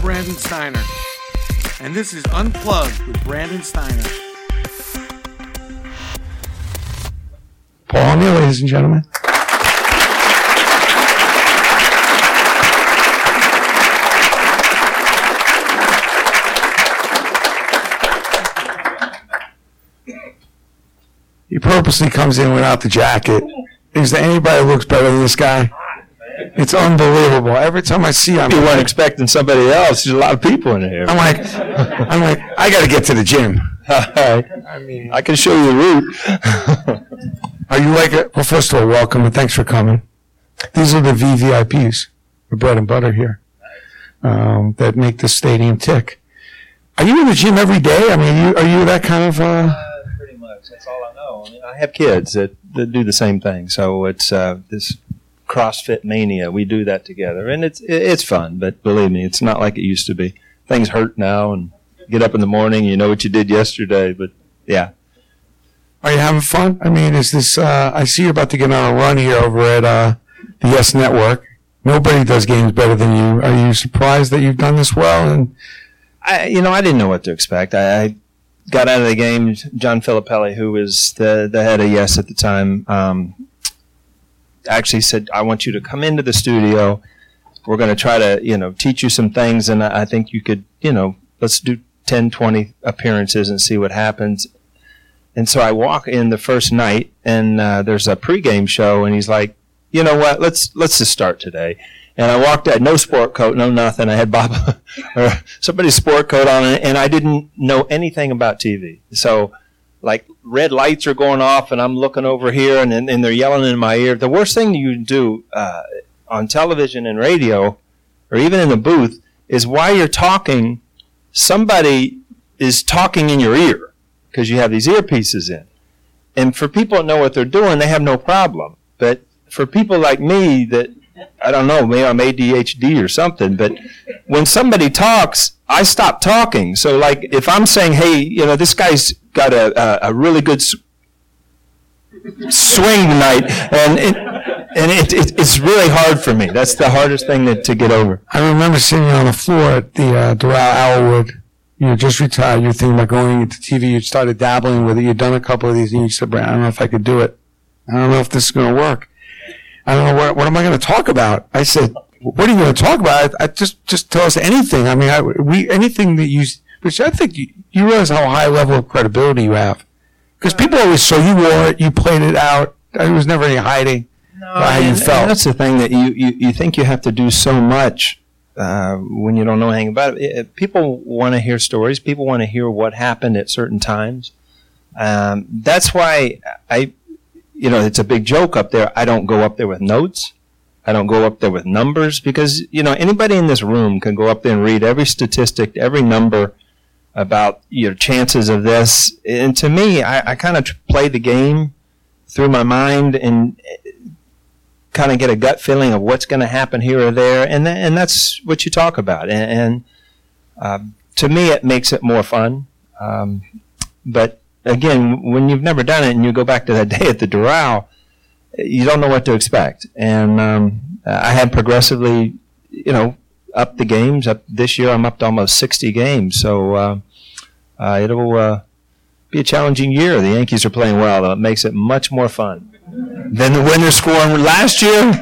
Brandon Steiner, and this is Unplugged with Brandon Steiner. Paul O'Neill, ladies and gentlemen. He purposely comes in without the jacket. Is there anybody who looks better than this guy? It's unbelievable. Every time I see him, You weren't expecting somebody else. There's a lot of people in here. I'm like, I'm like, I got to get to the gym. I mean, I can show you the route. Are you like it? Well, first of all, welcome and thanks for coming. These are the VVIPs, the bread and butter here, um, that make the stadium tick. Are you in the gym every day? I mean, you, are you that kind of? Uh, pretty much. That's all I know. I, mean, I have kids that, that do the same thing, so it's uh, this CrossFit mania. We do that together, and it's it's fun. But believe me, it's not like it used to be. Things hurt now, and get up in the morning, you know what you did yesterday. But yeah, are you having fun? I mean, is this? Uh, I see you're about to get on a run here over at uh, the Yes Network. Nobody does games better than you. Are you surprised that you've done this well? And I, you know, I didn't know what to expect. I, I got out of the game. John Filippelli, who was the the head of Yes at the time, um, actually said, "I want you to come into the studio. We're going to try to, you know, teach you some things, and I, I think you could, you know, let's do 10, 20 appearances and see what happens." And so I walk in the first night, and uh, there's a pregame show, and he's like, "You know what? Let's let's just start today." And I walked out, no sport coat, no nothing. I had Bob or somebody's sport coat on, and I didn't know anything about TV. So, like red lights are going off, and I'm looking over here, and and they're yelling in my ear. The worst thing you do uh, on television and radio, or even in the booth, is while you're talking, somebody is talking in your ear because you have these earpieces in. And for people that know what they're doing, they have no problem. But for people like me that I don't know, maybe I'm ADHD or something, but when somebody talks, I stop talking. So, like, if I'm saying, hey, you know, this guy's got a, a, a really good s- swing tonight, and it, and it, it, it's really hard for me. That's the hardest thing to, to get over. I remember sitting on the floor at the uh, Doral Arrowwood. You just retired. You were thinking about going into TV. You started dabbling with it. You'd done a couple of these, and you said, "Brad, I don't know if I could do it. I don't know if this is going to work. I don't know what, what am I going to talk about." I said, "What are you going to talk about? I, I just just tell us anything. I mean, I, we anything that you, which I think you, you realize how high level of credibility you have, because people always saw you wore it, you played it out. There was never any hiding." how you felt. that's the thing that you, you, you think you have to do so much uh, when you don't know anything about it. it people want to hear stories. People want to hear what happened at certain times. Um, that's why I, you know, it's a big joke up there. I don't go up there with notes. I don't go up there with numbers because you know anybody in this room can go up there and read every statistic, every number about your chances of this. And to me, I, I kind of play the game through my mind and kind of get a gut feeling of what's going to happen here or there, and th- and that's what you talk about. And, and um, to me, it makes it more fun. Um, but again, when you've never done it and you go back to that day at the Doral, you don't know what to expect. And um, I have progressively, you know, up the games. Up this year, I'm up to almost 60 games. So uh, uh, it'll uh, be a challenging year. The Yankees are playing well, though. It makes it much more fun than the winner scoring last year.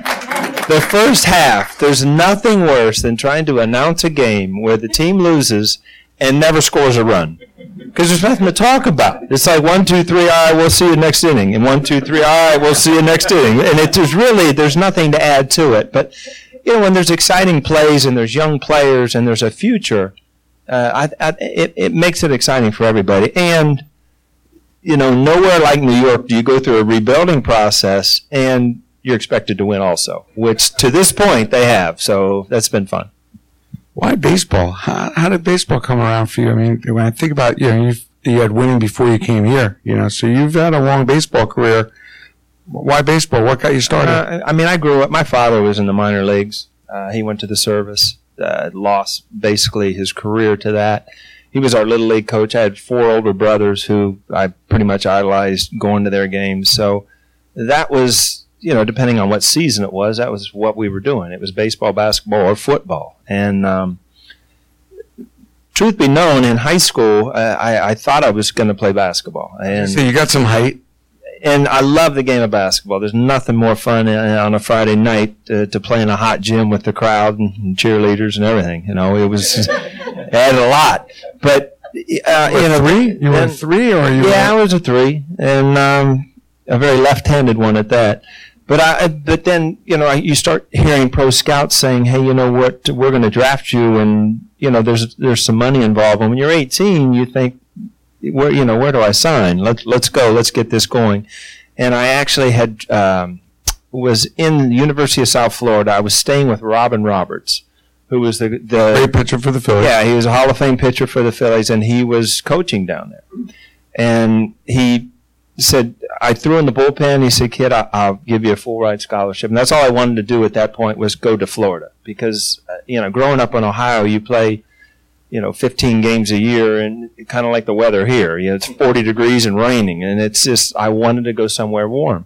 The first half, there's nothing worse than trying to announce a game where the team loses and never scores a run. Because there's nothing to talk about. It's like one, two, three, all right, we'll see you next inning. And one, two, three, all right, we'll see you next inning. And it, there's really, there's nothing to add to it. But, you know, when there's exciting plays and there's young players and there's a future, uh, I, I, it, it makes it exciting for everybody. And, you know, nowhere like New York do you go through a rebuilding process and you're expected to win also, which to this point they have. So that's been fun. Why baseball? How, how did baseball come around for you? I mean, when I think about you know you had winning before you came here, you know, so you've had a long baseball career. Why baseball? What got you started? Uh, I mean, I grew up. My father was in the minor leagues. Uh, he went to the service. Uh, lost basically his career to that. He was our little league coach. I had four older brothers who I pretty much idolized going to their games. So that was, you know, depending on what season it was, that was what we were doing. It was baseball, basketball, or football. And um, truth be known, in high school, uh, I, I thought I was going to play basketball, and So you got some height. and I love the game of basketball. There's nothing more fun on a Friday night uh, to play in a hot gym with the crowd and cheerleaders and everything. You know, it was it added a lot. But uh, You know, three? You were and- three, or you? yeah, I was a three, and um, a very left-handed one at that. But I, but then you know, you start hearing pro scouts saying, "Hey, you know what? We're going to draft you," and you know, there's there's some money involved. And when you're 18, you think, "Where you know, where do I sign? Let let's go. Let's get this going." And I actually had um, was in the University of South Florida. I was staying with Robin Roberts, who was the the great pitcher for the Phillies. yeah, he was a Hall of Fame pitcher for the Phillies, and he was coaching down there. And he said, I threw in the bullpen. He said, "Kid, I, I'll give you a full ride scholarship." And that's all I wanted to do at that point was go to Florida because uh, you know, growing up in Ohio, you play. You know, 15 games a year, and kind of like the weather here. You know, it's 40 degrees and raining, and it's just I wanted to go somewhere warm,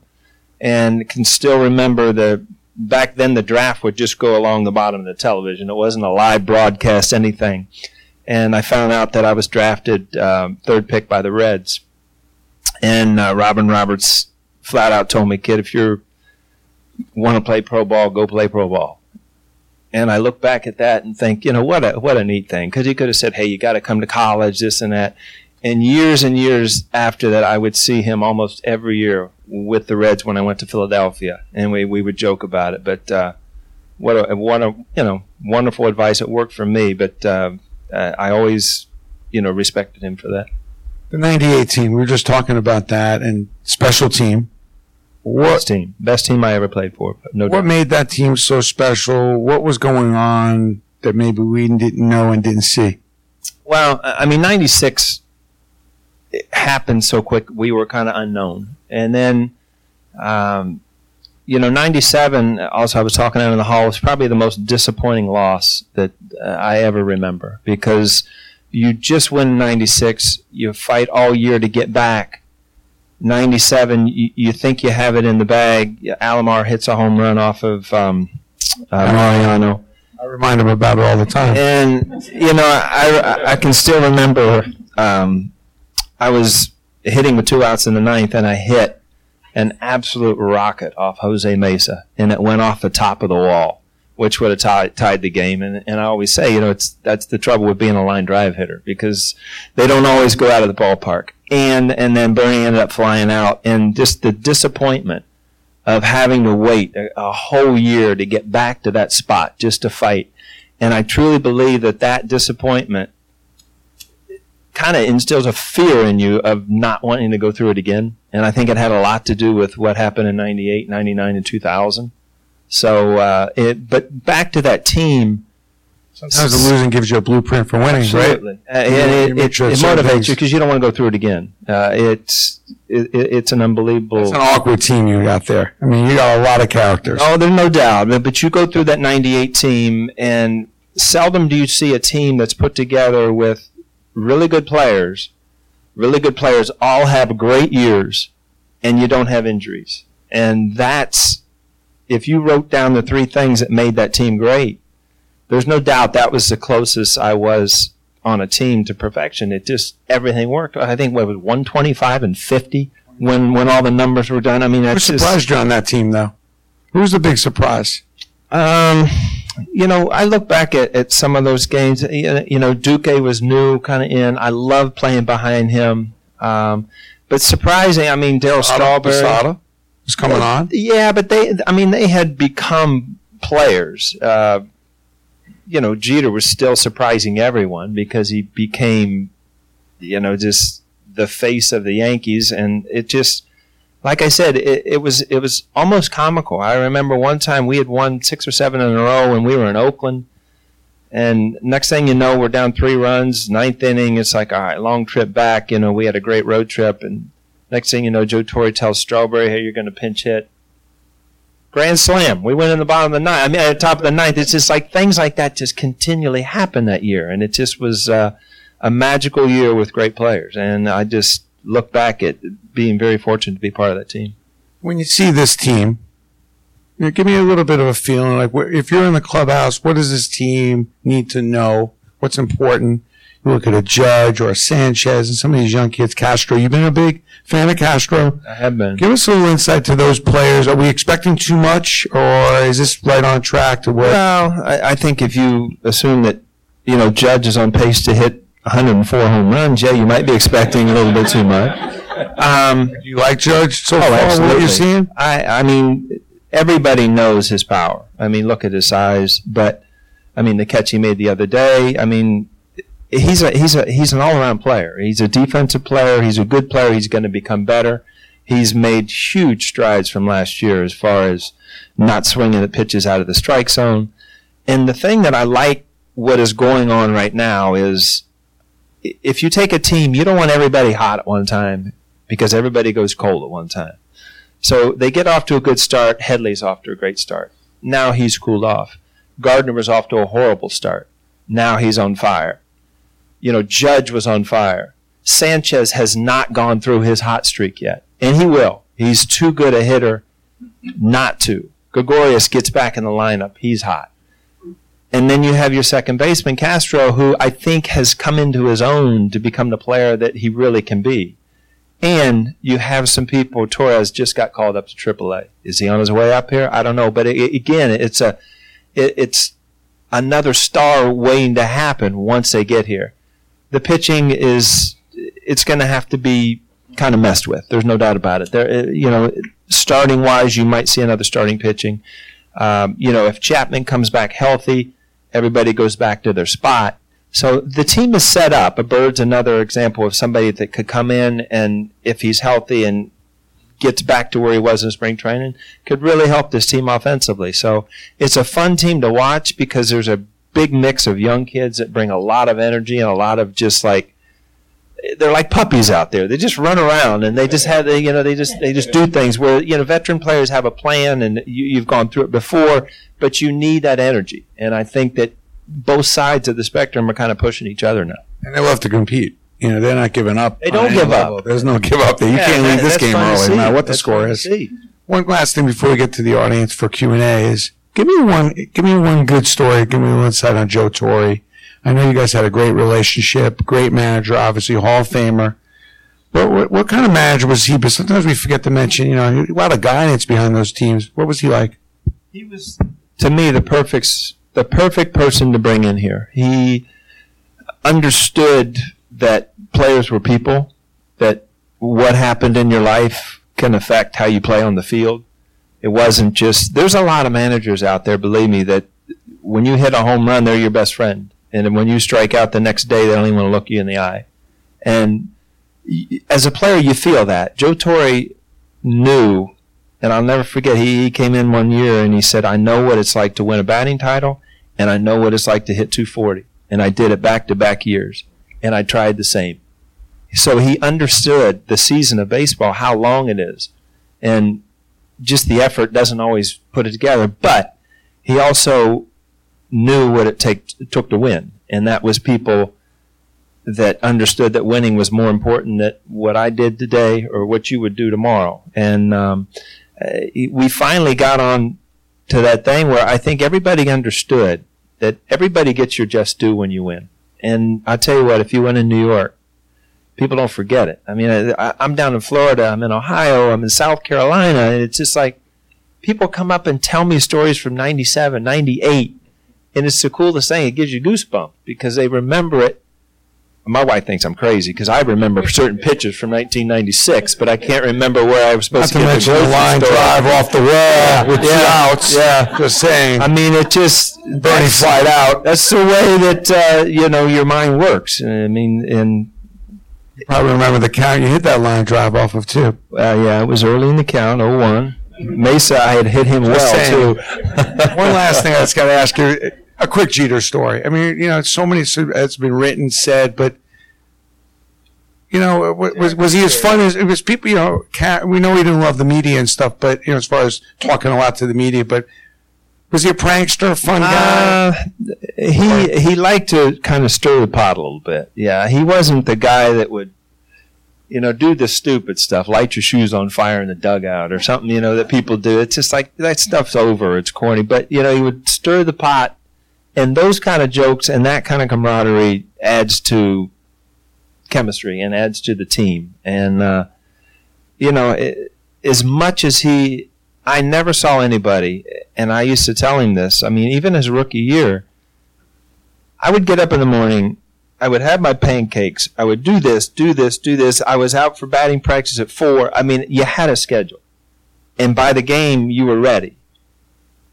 and can still remember the back then the draft would just go along the bottom of the television. It wasn't a live broadcast, anything. And I found out that I was drafted um, third pick by the Reds. And uh, Robin Roberts flat out told me, kid, if you want to play pro ball, go play pro ball. And I look back at that and think, you know, what a what a neat thing. Because he could have said, hey, you got to come to college, this and that. And years and years after that, I would see him almost every year with the Reds when I went to Philadelphia, and we, we would joke about it. But uh, what a what a you know wonderful advice. It worked for me, but uh, uh, I always you know respected him for that. The '98 team. We were just talking about that and special team. What Best team, best team I ever played for. No what doubt. made that team so special? What was going on that maybe we didn't know and didn't see? Well, I mean, '96 happened so quick. We were kind of unknown, and then, um, you know, '97. Also, I was talking out in the hall. Was probably the most disappointing loss that uh, I ever remember because you just win '96. You fight all year to get back. '97. You, you think you have it in the bag. Alomar hits a home run off of um, uh, Mariano. I remind them about it all the time. And you know, I, I, I can still remember um, I was hitting with two outs in the ninth, and I hit an absolute rocket off Jose Mesa, and it went off the top of the wall, which would have tied, tied the game. And, and I always say, you know, it's that's the trouble with being a line drive hitter because they don't always go out of the ballpark. And and then Bernie ended up flying out, and just the disappointment of having to wait a, a whole year to get back to that spot just to fight. And I truly believe that that disappointment kind of instills a fear in you of not wanting to go through it again. And I think it had a lot to do with what happened in 98, 99, and 2000. So, uh, it, but back to that team. Sometimes the losing gives you a blueprint for winning, right? Absolutely. Uh, and it, it, sure it motivates things- you because you don't want to go through it again. Uh, it's, it, it- it's an unbelievable. It's an awkward team you got there. I mean, you got a lot of characters. Oh, there's no doubt. But you go through that 98 team, and seldom do you see a team that's put together with really good players. Really good players all have great years, and you don't have injuries. And that's, if you wrote down the three things that made that team great, there's no doubt that was the closest I was on a team to perfection. It just, everything worked. I think, what was 125 and 50 when, when all the numbers were done? I mean, Who that's just. surprised you on that team, though? Who was the big surprise? Um, you know, I look back at, at some of those games. You know, Duque was new, kind of in. I love playing behind him. Um, but surprising, I mean, Darryl Strawberry. Was coming on. Yeah, but they, I mean, they had become players. Uh, you know, Jeter was still surprising everyone because he became, you know, just the face of the Yankees, and it just, like I said, it, it was it was almost comical. I remember one time we had won six or seven in a row, and we were in Oakland. And next thing you know, we're down three runs, ninth inning. It's like, all right, long trip back. You know, we had a great road trip, and Next thing you know, Joe Torre tells Strawberry, "Hey, you're going to pinch hit." Grand slam. We went in the bottom of the ninth. I mean, at the top of the ninth. It's just like things like that just continually happen that year, and it just was uh, a magical year with great players. And I just look back at being very fortunate to be part of that team. When you see this team, you know, give me a little bit of a feeling like if you're in the clubhouse, what does this team need to know? What's important? You look at a Judge or a Sanchez and some of these young kids, Castro. You've been a big fan of Castro. I have been. Give us a little insight to those players. Are we expecting too much, or is this right on track to what? Well, I, I think if you assume that you know Judge is on pace to hit 104 home runs, yeah, you might be expecting a little bit too much. Um, Do you like Judge so Oh, far? What you're seeing? I, I mean, everybody knows his power. I mean, look at his size, but I mean, the catch he made the other day. I mean, he's a he's a he's an all around player. He's a defensive player. He's a good player. He's going to become better. He's made huge strides from last year as far as not swinging the pitches out of the strike zone. And the thing that I like what is going on right now is if you take a team, you don't want everybody hot at one time because everybody goes cold at one time. So they get off to a good start. Headley's off to a great start. Now he's cooled off. Gardner was off to a horrible start. Now he's on fire. You know, Judge was on fire. Sanchez has not gone through his hot streak yet, and he will. He's too good a hitter not to. Gregorius gets back in the lineup. He's hot. And then you have your second baseman, Castro, who I think has come into his own to become the player that he really can be. And you have some people. Torres just got called up to AAA. Is he on his way up here? I don't know. But it, again, it's a, it, it's another star waiting to happen once they get here. The pitching is, it's going to have to be kind of messed with. There's no doubt about it. There, you know, starting wise, you might see another starting pitching. Um, you know, if Chapman comes back healthy, everybody goes back to their spot. So the team is set up. A bird's another example of somebody that could come in and if he's healthy and gets back to where he was in spring training, could really help this team offensively. So it's a fun team to watch because there's a big mix of young kids that bring a lot of energy and a lot of just like they're like puppies out there. They just run around and they just have they, you know they just they just do things where you know veteran players have a plan and you, you've gone through it before, but you need that energy. And I think that both sides of the spectrum are kind of pushing each other now. And they love to compete. You know, they're not giving up. They don't give level. up. There's no give up there. You Yeah, can't that- leave this game early, no matter what the That's score is. One last thing before we get to the audience for Q and A is give me one give me one good story. Give me one insight on Joe Torre. I know you guys had a great relationship, great manager, obviously Hall of Famer. But what, what kind of manager was he? But sometimes we forget to mention, you know, a lot of guidance behind those teams. What was he like? he was to me the perfect the perfect person to bring in here. He understood that players were people, that what happened in your life can affect how you play on the field. It wasn't just there's a lot of managers out there, believe me, that when you hit a home run, they're your best friend. And when you strike out the next day, they don't even want to look you in the eye. And as a player, you feel that. Joe Torre knew and I'll never forget, he, he came in one year and he said, I know what it's like to win a batting title, and I know what it's like to hit 240. And I did it back to back years, and I tried the same. So he understood the season of baseball, how long it is, and just the effort doesn't always put it together. But he also knew what it take, took to win, and that was people that understood that winning was more important than what I did today or what you would do tomorrow. And um, uh, we finally got on to that thing where I think everybody understood that everybody gets your just due when you win. And I tell you what, if you win in New York, people don't forget it. I mean, I, I'm down in Florida, I'm in Ohio, I'm in South Carolina, and it's just like people come up and tell me stories from 97, 98. And it's the coolest thing. It gives you goosebumps because they remember it my wife thinks I'm crazy because I remember certain pictures from 1996, but I can't remember where I was Not supposed to to, get mention the line store. drive off the wall with two Yeah. outs. Yeah. Just saying. I mean, it just Bernie flight out. That's the way that uh, you know your mind works. I mean, and Probably remember the count you hit that line drive off of too. uh, yeah, it was early in the count, 01. Mesa, I had hit him well saying. too. One last thing I just got to ask you: a quick Jeter story. I mean, you know, so many it's been written, said, but you know, wa- was was he as fun as it was? People, you know, we know he didn't love the media and stuff, but you know, as far as talking a lot to the media, but was he a prankster, fun guy? Uh, he he liked to kind of stir the pot a little bit. Yeah, he wasn't the guy that would, you know, do the stupid stuff, light your shoes on fire in the dugout or something. You know that people do. It's just like that stuff's over. It's corny, but you know he would stir the pot And those kind of jokes and that kind of camaraderie adds to chemistry and adds to the team. And, uh, you know, it, as much as he, I never saw anybody, and I used to tell him this. I mean, even his rookie year, I would get up in the morning, I would have my pancakes, I would do this, do this, do this. I was out for batting practice at four. I mean, you had a schedule. And by the game, you were ready.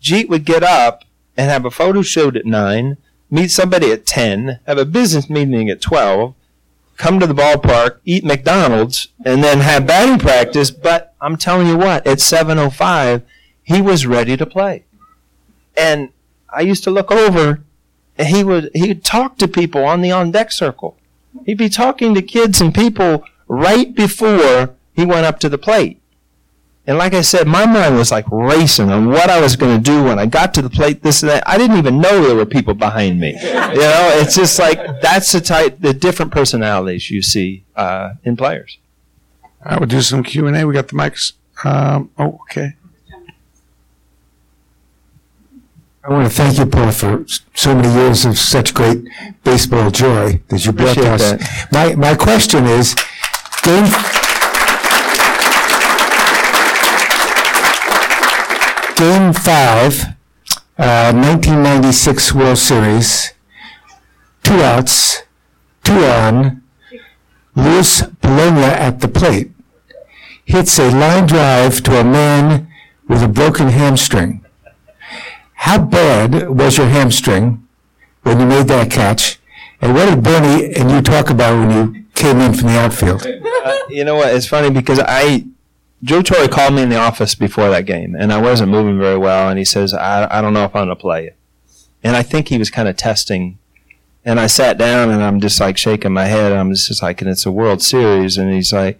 Jeet would get up and have a photo shoot at 9, meet somebody at 10, have a business meeting at 12, come to the ballpark, eat McDonald's, and then have batting practice. But I'm telling you what, at 7.05, he was ready to play. And I used to look over, and he would he'd talk to people on the on deck circle. He'd be talking to kids and people right before he went up to the plate. And like I said, my mind was like racing on what I was going to do when I got to the plate, this and that. I didn't even know there were people behind me. You know, it's just like that's the type, the different personalities you see uh, in players. I would do some Q and A. We got the mics. Um, oh, okay. I want to thank you, Paul, for so many years of such great baseball joy that you brought to us. Appreciate My my question is, game Game Five, uh, 1996 World Series, two outs, two on. Luis Polonia at the plate hits a line drive to a man with a broken hamstring. How bad was your hamstring when you made that catch? And what did Bernie and you talk about when you came in from the outfield? Uh, you know what? It's funny because I, Joe Torre called me in the office before that game, and I wasn't moving very well, and he says, "I, I don't know if I'm going to play it," and I think he was kind of testing. And I sat down, and I'm just like shaking my head. I'm just like, and it's a World Series, and he's like,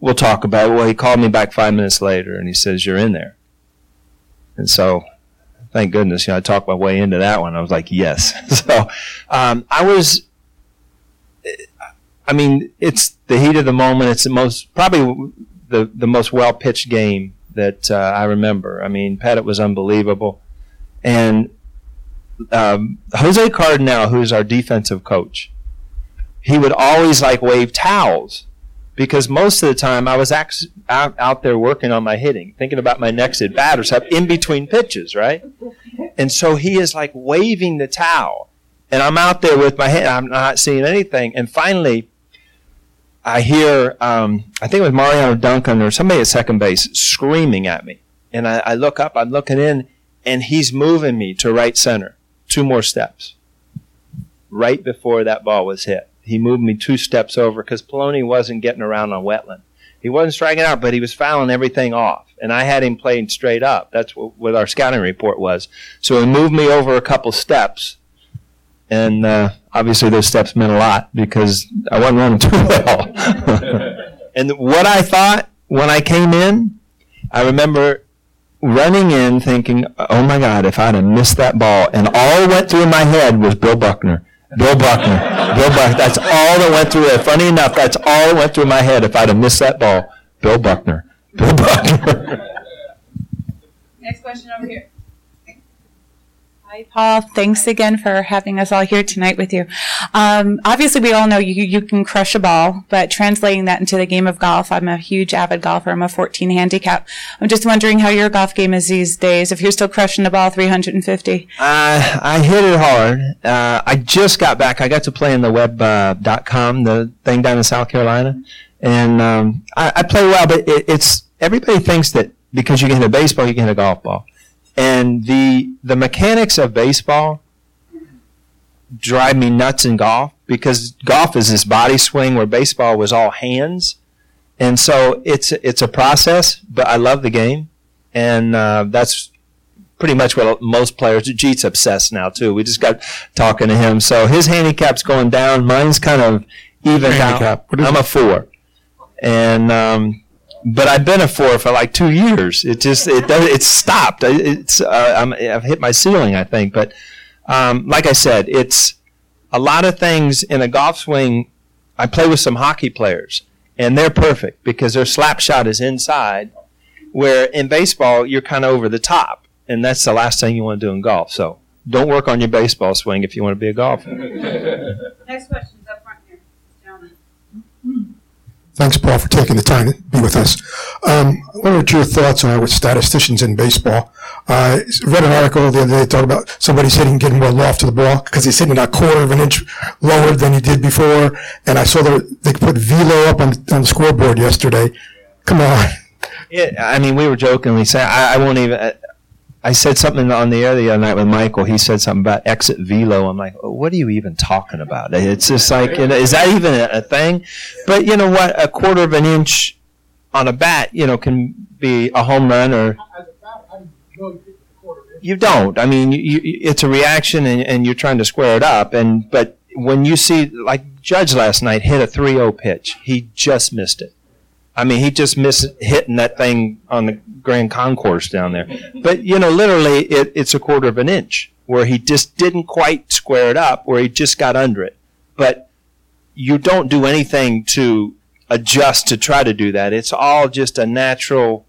"We'll talk about it." Well, he called me back five minutes later, and he says, "You're in there," and so. Thank goodness, you know, I talked my way into that one. I was like, yes. So, um, I was I mean, it's the heat of the moment. It's the most probably the the most well pitched game that uh, I remember. I mean, Pettitte was unbelievable, and um, Jose Cardenal, who's our defensive coach, he would always like wave towels because most of the time I was out, out there working on my hitting, thinking about my next at bat or something in between pitches, right? And so he is like waving the towel and I'm out there with my head. I'm not seeing anything. And finally, I hear, um, I think it was Mariano Duncan or somebody at second base screaming at me. And I, I look up, I'm looking in, and he's moving me to right center. Two more steps. Right before that ball was hit. He moved me two steps over because Poloni wasn't getting around on Wetteland. He wasn't striking out, but he was fouling everything off. And I had him playing straight up. That's what, what our scouting report was. So he moved me over a couple steps and uh, obviously those steps meant a lot because I wasn't running too well. and what I thought when I came in, I remember running in thinking, "Oh my God, if I'd have missed that ball!" And all went through my head was Bill Buckner. Bill Buckner. Bill Buckner. That's all that went through it. Funny enough, that's all that went through my head. If I'd have missed that ball, Bill Buckner. Bill Buckner. Next question over here. Hi, Paul. Thanks again for having us all here tonight with you. Um, obviously, we all know you, you can crush a ball, but translating that into the game of golf, I'm a huge avid golfer. I'm a 14 handicap. I'm just wondering how your golf game is these days. If you're still crushing the ball 350. Uh, I hit it hard. Uh, I just got back. I got to play in the web.com, uh, the thing down in South Carolina. And um, I, I play well, but it, it's everybody thinks that because you can hit a baseball, you can hit a golf ball. And the the mechanics of baseball drive me nuts in golf because golf is this body swing where baseball was all hands. And so it's it's a process, but I love the game, and uh, that's pretty much what most players. Jeet's obsessed now too. We just got talking to him, so his handicap's going down. Mine's kind of even is I'm a four, and um, but I've been a four for like two years. It just it it's stopped. It's uh, I'm, I've hit my ceiling, I think. But um, like I said, it's a lot of things in a golf swing. I play with some hockey players, and they're perfect because their slap shot is inside. Where in baseball you're kind of over the top, and that's the last thing you want to do in golf. So don't work on your baseball swing if you want to be a golfer. Next question is up front here. Gentlemen. Thanks, Paul, for taking the time to be with us. Um, I wonder what your thoughts are with statisticians in baseball. I read an article the other day talking about somebody's hitting getting more loft to the ball because he's hitting a quarter of an inch lower than he did before. And I saw that they put velo up on, on the scoreboard yesterday. Come on. Yeah, I mean, we were jokingly saying, I, I won't even. I, said something on the air the other night with Michael. He said something about exit velo. I'm like, what are you even talking about? It's just like, you know, is that even a, thing? But you know what? A quarter of an inch on a bat, you know, can be a home run or. You don't. I mean, you, it's a reaction, and, and you're trying to square it up. And but when you see, like Judge last night hit a 3-0 pitch, he just missed it. I mean, he just missed hitting that thing on the Grand Concourse down there. But you know, literally, it, it's a quarter of an inch where he just didn't quite square it up, where he just got under it. But you don't do anything to adjust to try to do that. It's all just a natural,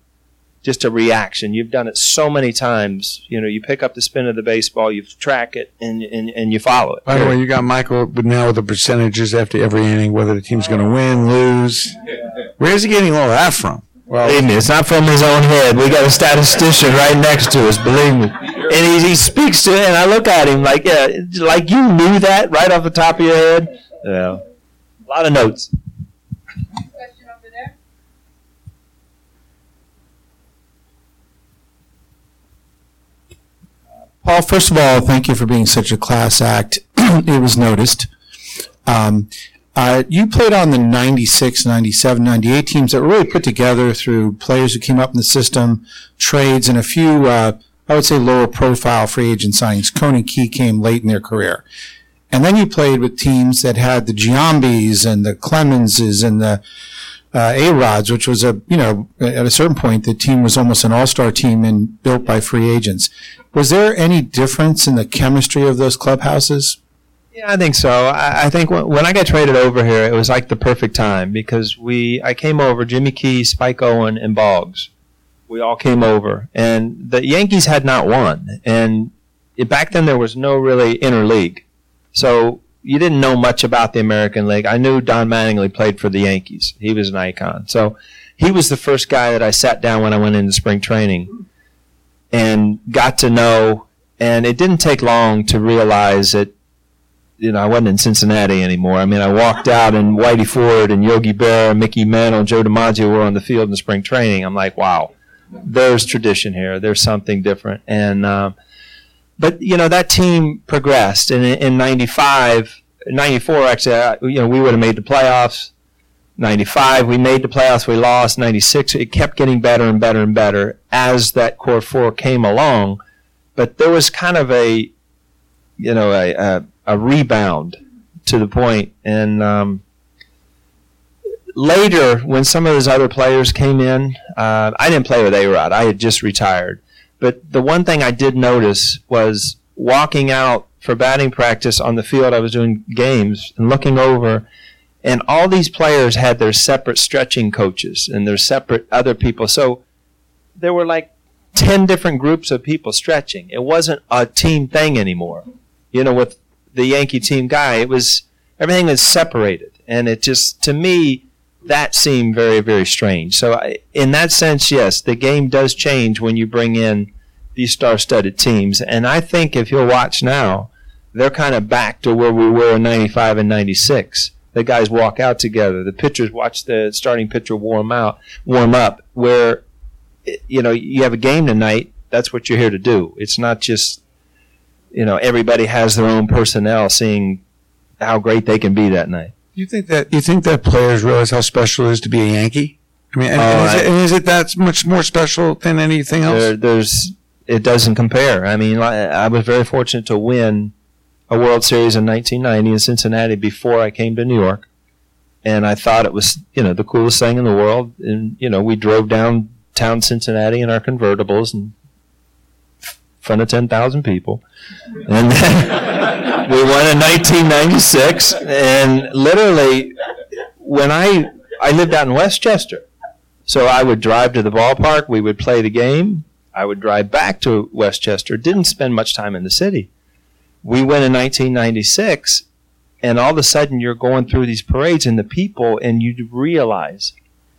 just a reaction. You've done it so many times. You know, you pick up the spin of the baseball, you track it, and and, and you follow it. By the way, you got Michael with now with the percentages after every inning, whether the team's going to win, lose. Where's he getting all that from? Believe me, it's not from his own head. We got a statistician right next to us. Believe me, and he, he speaks to it, and I look at him like, yeah, like you knew that right off the top of your head. Yeah, a lot of notes. Question over there. Paul, first of all, thank you for being such a class act. it was noticed. Um, uh, you played on the 96, 97, 98 teams that were really put together through players who came up in the system, trades, and a few, uh, I would say, lower profile free agent signings. Cone and Key came late in their career. And then you played with teams that had the Giambis and the Clemenses and the uh, A-Rods, which was a, you know, at a certain point, the team was almost an all-star team and built by free agents. Was there any difference in the chemistry of those clubhouses? Yeah, I think so. I, I think when, when I got traded over here, it was like the perfect time because we I came over Jimmy Key, Spike Owen, and Boggs. We all came over, and the Yankees had not won, and it, back then there was no really interleague, so you didn't know much about the American League. I knew Don Mattingly played for the Yankees; he was an icon. So he was the first guy that I sat down when I went into spring training, and got to know. And it didn't take long to realize that you know, I wasn't in Cincinnati anymore. I mean, I walked out and Whitey Ford and Yogi Berra, Mickey Mantle, Joe DiMaggio were on the field in spring training. I'm like, wow, there's tradition here. There's something different. And, um, but, you know, that team progressed. And in, in 95, 94, actually, you know, we would have made the playoffs. 95, we made the playoffs, we lost. 96, it kept getting better and better and better as that core four came along. But there was kind of a, you know, a, a a rebound to the point. And um, later, when some of those other players came in, uh, I didn't play with A Rod. I had just retired. But the one thing I did notice was walking out for batting practice on the field. I was doing games and looking over, and all these players had their separate stretching coaches and their separate other people. So there were like 10 different groups of people stretching. It wasn't a team thing anymore. You know, with the Yankee team guy. It was everything was separated, and it just to me that seemed very very strange. So I, in that sense, yes, the game does change when you bring in these star-studded teams, and I think if you'll watch now, they're kind of back to where we were in '95 and '96. The guys walk out together. The pitchers watch the starting pitcher warm out, warm up. Where you know you have a game tonight. That's what you're here to do. It's not just you know everybody has their own personnel seeing how great they can be that night. You think that you think that players realize how special it is to be a Yankee? I mean, and, uh, and is, it, and is it that much more special than anything else? There, there's it doesn't compare. I mean, I I was very fortunate to win a World Series in 1990 in Cincinnati before I came to New York, and I thought it was you know the coolest thing in the world. And you know we drove downtown Cincinnati in our convertibles and front of 10,000 people. And then we won in 1996 and literally when I I lived out in Westchester. So I would drive to the ballpark, we would play the game, I would drive back to Westchester, didn't spend much time in the city. we win in 1996, and all of a sudden you're going through these parades and the people, and you realize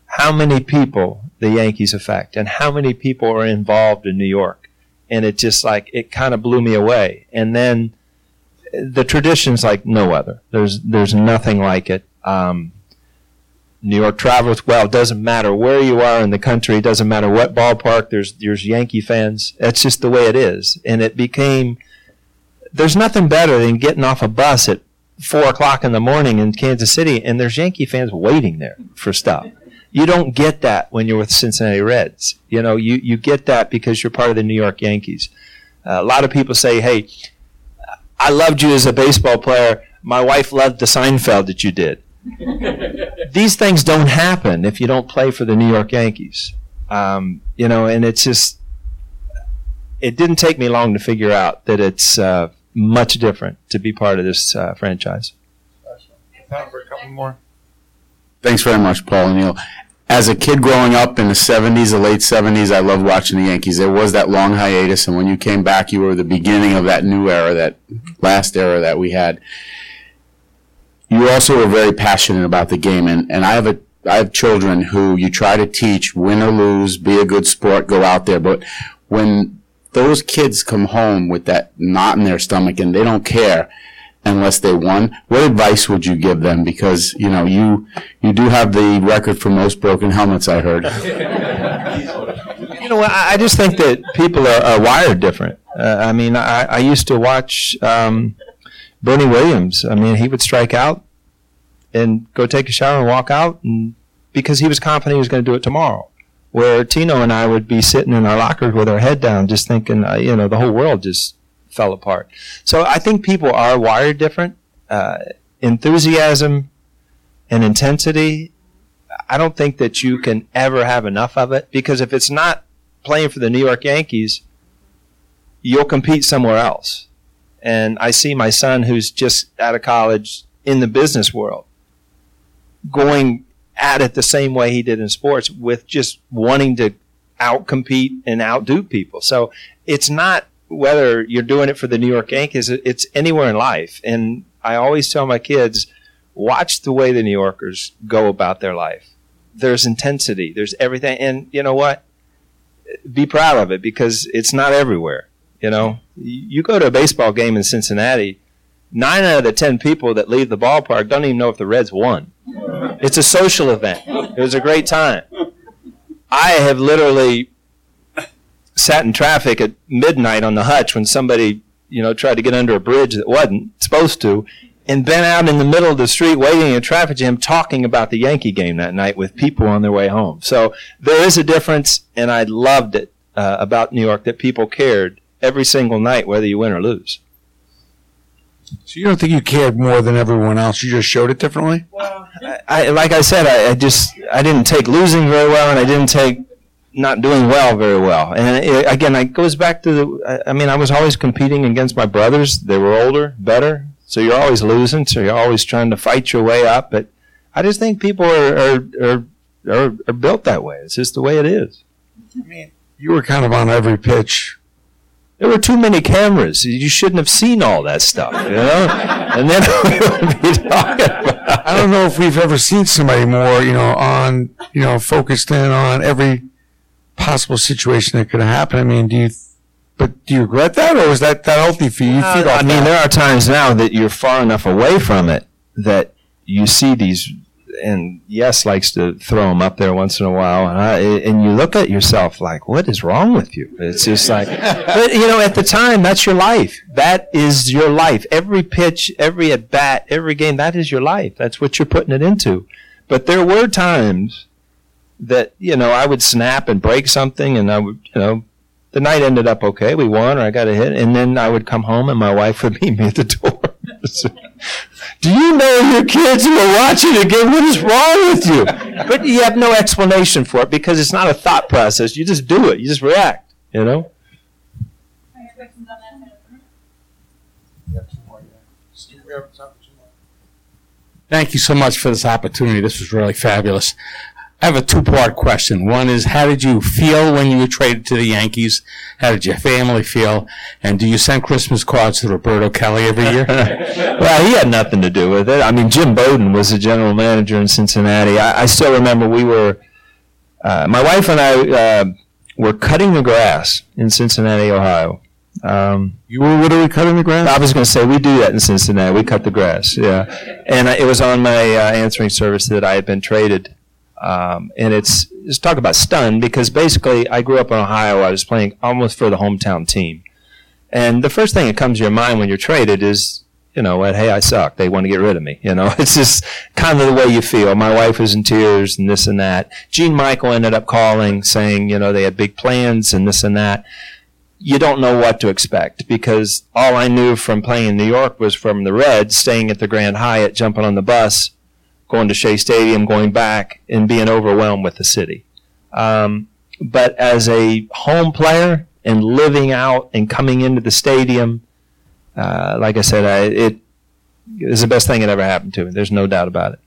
how many people the Yankees affect and how many people are involved in New York. And it just like, it kind of blew me away. And then the tradition's like no other. There's, there's nothing like it. Um, New York travels well. It doesn't matter where you are in the country. It doesn't matter what ballpark. There's there's Yankee fans. That's just the way it is. And it became. There's nothing better than getting off a bus at four o'clock in the morning in Kansas City, and there's Yankee fans waiting there for stuff. You don't get that when you're with Cincinnati Reds. You know, you you get that because you're part of the New York Yankees. Uh, a lot of people say, "Hey, I loved you as a baseball player. My wife loved the Seinfeld that you did." These things don't happen if you don't play for the New York Yankees. Um, you know, and it's just, it didn't take me long to figure out that it's uh, much different to be part of this uh, franchise. Time for a couple more. Thanks very much, Paul O'Neill. As a kid growing up in the 70s, the late 70s, I loved watching the Yankees. There was that long hiatus, and when you came back, you were the beginning of that new era, that last era that we had. You also were very passionate about the game, and, and I have a I have children who you try to teach, win or lose, be a good sport, go out there. But when those kids come home with that knot in their stomach and they don't care unless they won, what advice would you give them? Because, you know, you, you do have the record for most broken helmets, I heard. You know, I, I just think that people are, are wired different. Uh, I mean, I, I used to watch um, Bernie Williams. I mean, he would strike out and go take a shower and walk out, and because he was confident he was going to do it tomorrow. Where Tino and I would be sitting in our lockers with our head down, just thinking, uh, you know, the whole world just fell apart. So I think people are wired different. Uh, enthusiasm and intensity. I don't think that you can ever have enough of it because if it's not playing for the New York Yankees, you'll compete somewhere else. And I see my son, who's just out of college in the business world, going at it the same way he did in sports with just wanting to outcompete and outdo people. So it's not whether you're doing it for the New York Yankees, it's anywhere in life. And I always tell my kids, watch the way the New Yorkers go about their life. There's intensity, there's everything. And you know what? Be proud of it because it's not everywhere. You know, you go to a baseball game in Cincinnati, nine out of the 10 people that leave the ballpark don't even know if the Reds won. It's a social event. It was a great time. I have literally sat in traffic at midnight on the Hutch when somebody, you know, tried to get under a bridge that wasn't supposed to, and been out in the middle of the street waiting in a traffic jam talking about the Yankee game that night with people on their way home. So there is a difference, and I loved it uh, about New York that people cared every single night, whether you win or lose. So you don't think you cared more than everyone else? You just showed it differently. I, I like I said, I, I just I didn't take losing very well, and I didn't take not doing well very well. And it, again, it goes back to the. I mean, I was always competing against my brothers. They were older, better, so you're always losing. So you're always trying to fight your way up. But I just think people are are are, are, are built that way. It's just the way it is. I mean, you were kind of on every pitch. There were too many cameras. You shouldn't have seen all that stuff, you know. and then we would be talking about. I don't know if we've ever seen somebody more, you know, on, you know, focused in on every possible situation that could happen. I mean, do you, but do you regret that, or is that that healthy for you? You Uh, I mean, that. there are times now that you're far enough away from it that you see these, and yes likes to throw them up there once in a while, and, I, and you look at yourself like, what is wrong with you? It's just like, but you know, at the time, that's your life. That is your life. Every pitch, every at bat, every game, that is your life. That's what you're putting it into. But there were times that you know I would snap and break something, and I would, you know, the night ended up okay. We won, or I got a hit, and then I would come home, and my wife would meet me at the door. Do you know your kids who are watching again? What is wrong with you? But you have no explanation for it because it's not a thought process. You just do it. You just react. You know. Thank you so much for this opportunity. This was really fabulous. I have a two-part question. One is, how did you feel when you were traded to the Yankees? How did your family feel? And do you send Christmas cards to Roberto Kelly every year? well, he had nothing to do with it. I mean, Jim Bowden was the general manager in Cincinnati. I, I still remember we were, uh, my wife and I uh, were cutting the grass in Cincinnati, Ohio. Um, You were literally cutting the grass? I was going to say we do that in Cincinnati. We cut the grass, yeah. And I- it was on my uh, answering service that I had been traded. Um, and it's just talk about stunned because basically I grew up in Ohio. I was playing almost for the hometown team. And the first thing that comes to your mind when you're traded is, you know what, hey, I suck. They want to get rid of me. You know, it's just kind of the way you feel. My wife was in tears and this and that. Gene Michael ended up calling saying, you know, they had big plans and this and that you don't know what to expect because all I knew from playing in New York was from the Reds, staying at the Grand Hyatt, jumping on the bus, going to Shea Stadium, going back, and being overwhelmed with the city. Um, but as a home player and living out and coming into the stadium, uh, like I said, I, it is the best thing that ever happened to me. There's no doubt about it.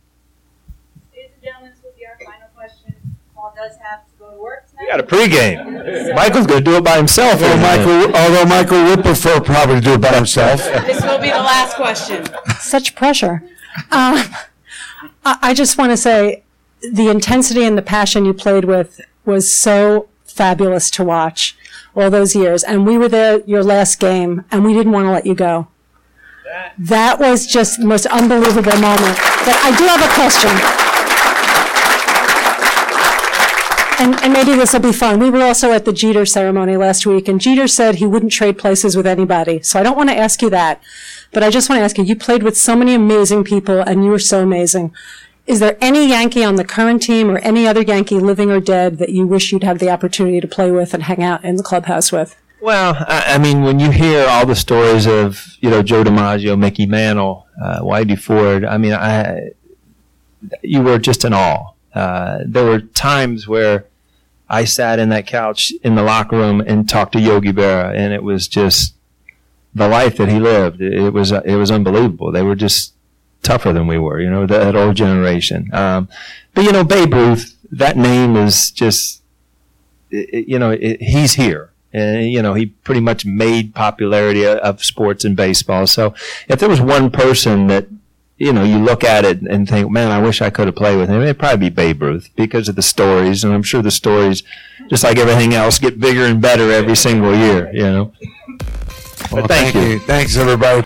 Ladies and gentlemen, this will be our final question. Paul does have to go to work tonight. We got a pregame. Michael's going to do it by himself. Although Michael, although Michael would prefer probably to do it by himself. This will be the last question. Such pressure. Um, I, just want to say the intensity and the passion you played with was so fabulous to watch all those years. And we were there your last game, and we didn't want to let you go. That was just the most unbelievable moment. But I do have a question. And, and maybe this will be fun. We were also at the Jeter ceremony last week, and Jeter said he wouldn't trade places with anybody. So I don't want to ask you that, but I just want to ask you, you played with so many amazing people, and you were so amazing. Is there any Yankee on the current team or any other Yankee living or dead that you wish you'd have the opportunity to play with and hang out in the clubhouse with? Well, I, I mean, when you hear all the stories of you know Joe DiMaggio, Mickey Mantle, uh, Whitey Ford, I mean, I you were just in awe. Uh, there were times where I sat in that couch in the locker room and talked to Yogi Berra, and it was just the life that he lived. It, was it was unbelievable. They were just tougher than we were, you know, that old generation. Um, but you know, Babe Ruth, that name is just, it, it- you know, it, he's here. And, you know, he pretty much made popularity of sports and baseball. So if there was one person that, you know, you look at it and think, man, I wish I could have played with him, it'd probably be Babe Ruth because of the stories. And I'm sure the stories, just like everything else, get bigger and better every single year, you know. Well, But thank you. Thanks, everybody.